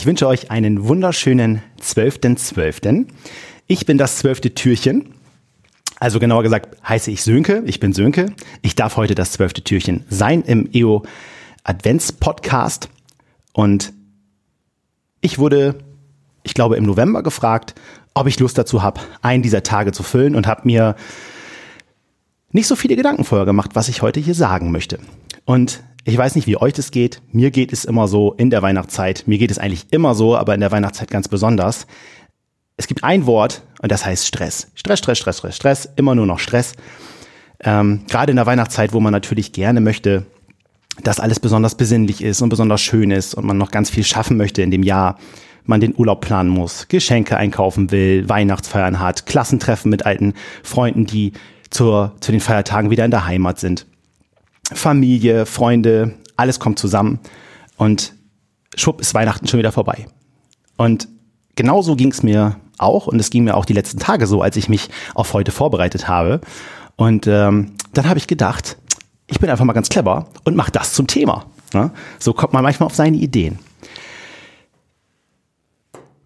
Ich wünsche euch einen wunderschönen 12.12. .12. Ich bin das zwölfte Türchen. Also genauer gesagt heiße ich Sönke. Ich bin Sönke. Ich darf heute das zwölfte Türchen sein im EO Advents Podcast. Und ich wurde, ich glaube, im November gefragt, ob ich Lust dazu habe, einen dieser Tage zu füllen und habe mir nicht so viele Gedanken vorher gemacht, was ich heute hier sagen möchte. Und ich weiß nicht, wie euch das geht. Mir geht es immer so in der Weihnachtszeit. Mir geht es eigentlich immer so, aber in der Weihnachtszeit ganz besonders. Es gibt ein Wort und das heißt Stress. Stress, Stress, Stress, Stress, Stress, immer nur noch Stress. Ähm, Gerade in der Weihnachtszeit, wo man natürlich gerne möchte, dass alles besonders besinnlich ist und besonders schön ist und man noch ganz viel schaffen möchte in dem Jahr, man den Urlaub planen muss, Geschenke einkaufen will, Weihnachtsfeiern hat, Klassentreffen mit alten Freunden, die zur, zu den Feiertagen wieder in der Heimat sind. Familie, Freunde, alles kommt zusammen und schwupp ist Weihnachten schon wieder vorbei. Und genauso ging es mir auch und es ging mir auch die letzten Tage so, als ich mich auf heute vorbereitet habe. Und ähm, dann habe ich gedacht, ich bin einfach mal ganz clever und mache das zum Thema. Ja? So kommt man manchmal auf seine Ideen.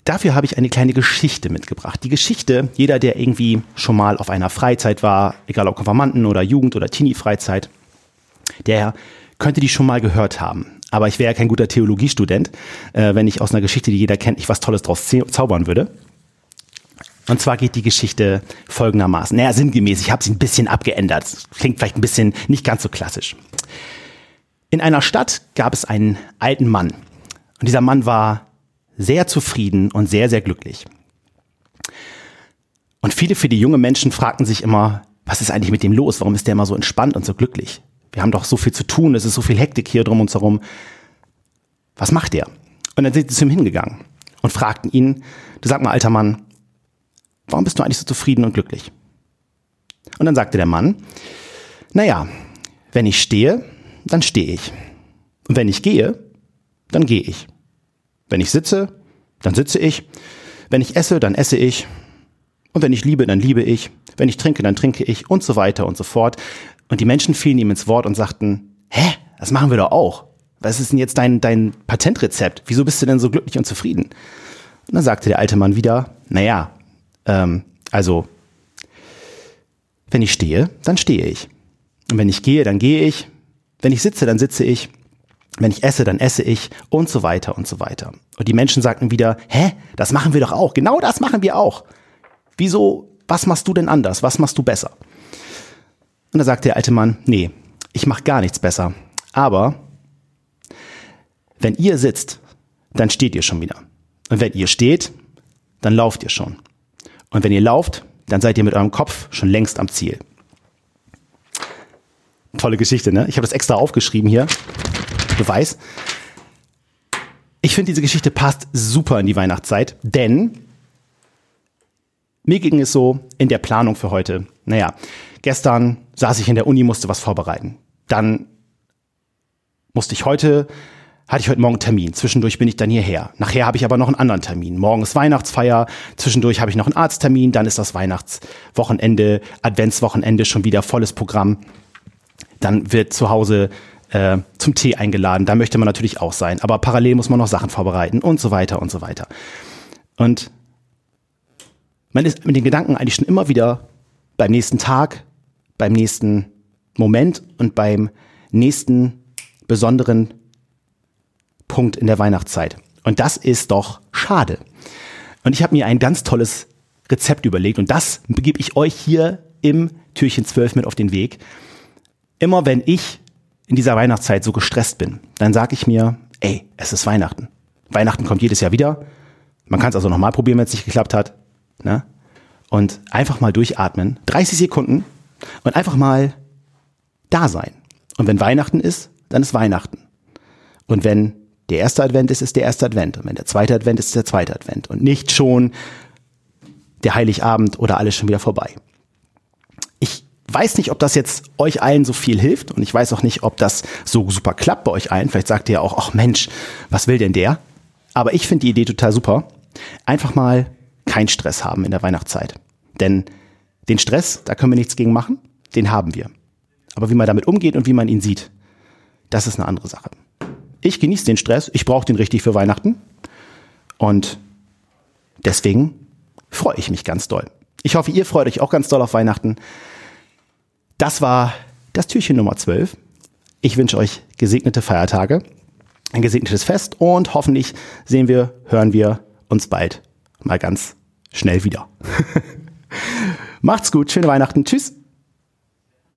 Dafür habe ich eine kleine Geschichte mitgebracht. Die Geschichte, jeder, der irgendwie schon mal auf einer Freizeit war, egal ob Konfirmanden oder Jugend- oder Teenie-Freizeit, der könnte die schon mal gehört haben. Aber ich wäre ja kein guter Theologiestudent, äh, wenn ich aus einer Geschichte, die jeder kennt, nicht was Tolles draus zaubern würde. Und zwar geht die Geschichte folgendermaßen. Naja, sinngemäß, ich habe sie ein bisschen abgeändert. Klingt vielleicht ein bisschen nicht ganz so klassisch. In einer Stadt gab es einen alten Mann. Und dieser Mann war sehr zufrieden und sehr, sehr glücklich. Und viele, viele junge Menschen fragten sich immer, was ist eigentlich mit dem los? Warum ist der immer so entspannt und so glücklich? Wir haben doch so viel zu tun, es ist so viel Hektik hier drum und herum. Was macht der? Und dann sind sie zu ihm hingegangen und fragten ihn, du sag mal, alter Mann, warum bist du eigentlich so zufrieden und glücklich? Und dann sagte der Mann, naja, wenn ich stehe, dann stehe ich. Und wenn ich gehe, dann gehe ich. Wenn ich sitze, dann sitze ich. Wenn ich esse, dann esse ich. Und wenn ich liebe, dann liebe ich. Wenn ich trinke, dann trinke ich und so weiter und so fort. Und die Menschen fielen ihm ins Wort und sagten, hä, das machen wir doch auch. Was ist denn jetzt dein, dein Patentrezept? Wieso bist du denn so glücklich und zufrieden? Und dann sagte der alte Mann wieder, naja, ähm, also, wenn ich stehe, dann stehe ich. Und wenn ich gehe, dann gehe ich. Wenn ich sitze, dann sitze ich. Wenn ich esse, dann esse ich und so weiter und so weiter. Und die Menschen sagten wieder, hä, das machen wir doch auch. Genau das machen wir auch. Wieso, was machst du denn anders? Was machst du besser? Und da sagt der alte Mann, nee, ich mache gar nichts besser. Aber wenn ihr sitzt, dann steht ihr schon wieder. Und wenn ihr steht, dann lauft ihr schon. Und wenn ihr lauft, dann seid ihr mit eurem Kopf schon längst am Ziel. Tolle Geschichte, ne? Ich habe das extra aufgeschrieben hier. Beweis. Ich finde, diese Geschichte passt super in die Weihnachtszeit, denn mir ging es so in der Planung für heute. Naja, gestern saß ich in der Uni, musste was vorbereiten. Dann musste ich heute, hatte ich heute Morgen einen Termin. Zwischendurch bin ich dann hierher. Nachher habe ich aber noch einen anderen Termin. Morgen ist Weihnachtsfeier. Zwischendurch habe ich noch einen Arzttermin. Dann ist das Weihnachtswochenende, Adventswochenende schon wieder volles Programm. Dann wird zu Hause äh, zum Tee eingeladen. Da möchte man natürlich auch sein. Aber parallel muss man noch Sachen vorbereiten und so weiter und so weiter. Und man ist mit den Gedanken eigentlich schon immer wieder beim nächsten Tag, beim nächsten Moment und beim nächsten besonderen Punkt in der Weihnachtszeit. Und das ist doch schade. Und ich habe mir ein ganz tolles Rezept überlegt und das begebe ich euch hier im Türchen 12 mit auf den Weg. Immer wenn ich in dieser Weihnachtszeit so gestresst bin, dann sage ich mir, ey, es ist Weihnachten. Weihnachten kommt jedes Jahr wieder. Man kann es also nochmal probieren, wenn es nicht geklappt hat. Ne? Und einfach mal durchatmen. 30 Sekunden und einfach mal da sein. Und wenn Weihnachten ist, dann ist Weihnachten. Und wenn der erste Advent ist, ist der erste Advent. Und wenn der zweite Advent ist, ist der zweite Advent. Und nicht schon der Heiligabend oder alles schon wieder vorbei. Ich weiß nicht, ob das jetzt euch allen so viel hilft. Und ich weiß auch nicht, ob das so super klappt bei euch allen. Vielleicht sagt ihr auch, ach Mensch, was will denn der? Aber ich finde die Idee total super. Einfach mal keinen Stress haben in der Weihnachtszeit. Denn den Stress, da können wir nichts gegen machen, den haben wir. Aber wie man damit umgeht und wie man ihn sieht, das ist eine andere Sache. Ich genieße den Stress, ich brauche den richtig für Weihnachten. Und deswegen freue ich mich ganz doll. Ich hoffe, ihr freut euch auch ganz doll auf Weihnachten. Das war das Türchen Nummer 12. Ich wünsche euch gesegnete Feiertage, ein gesegnetes Fest und hoffentlich sehen wir, hören wir uns bald mal ganz schnell wieder. Macht's gut, schöne Weihnachten, tschüss.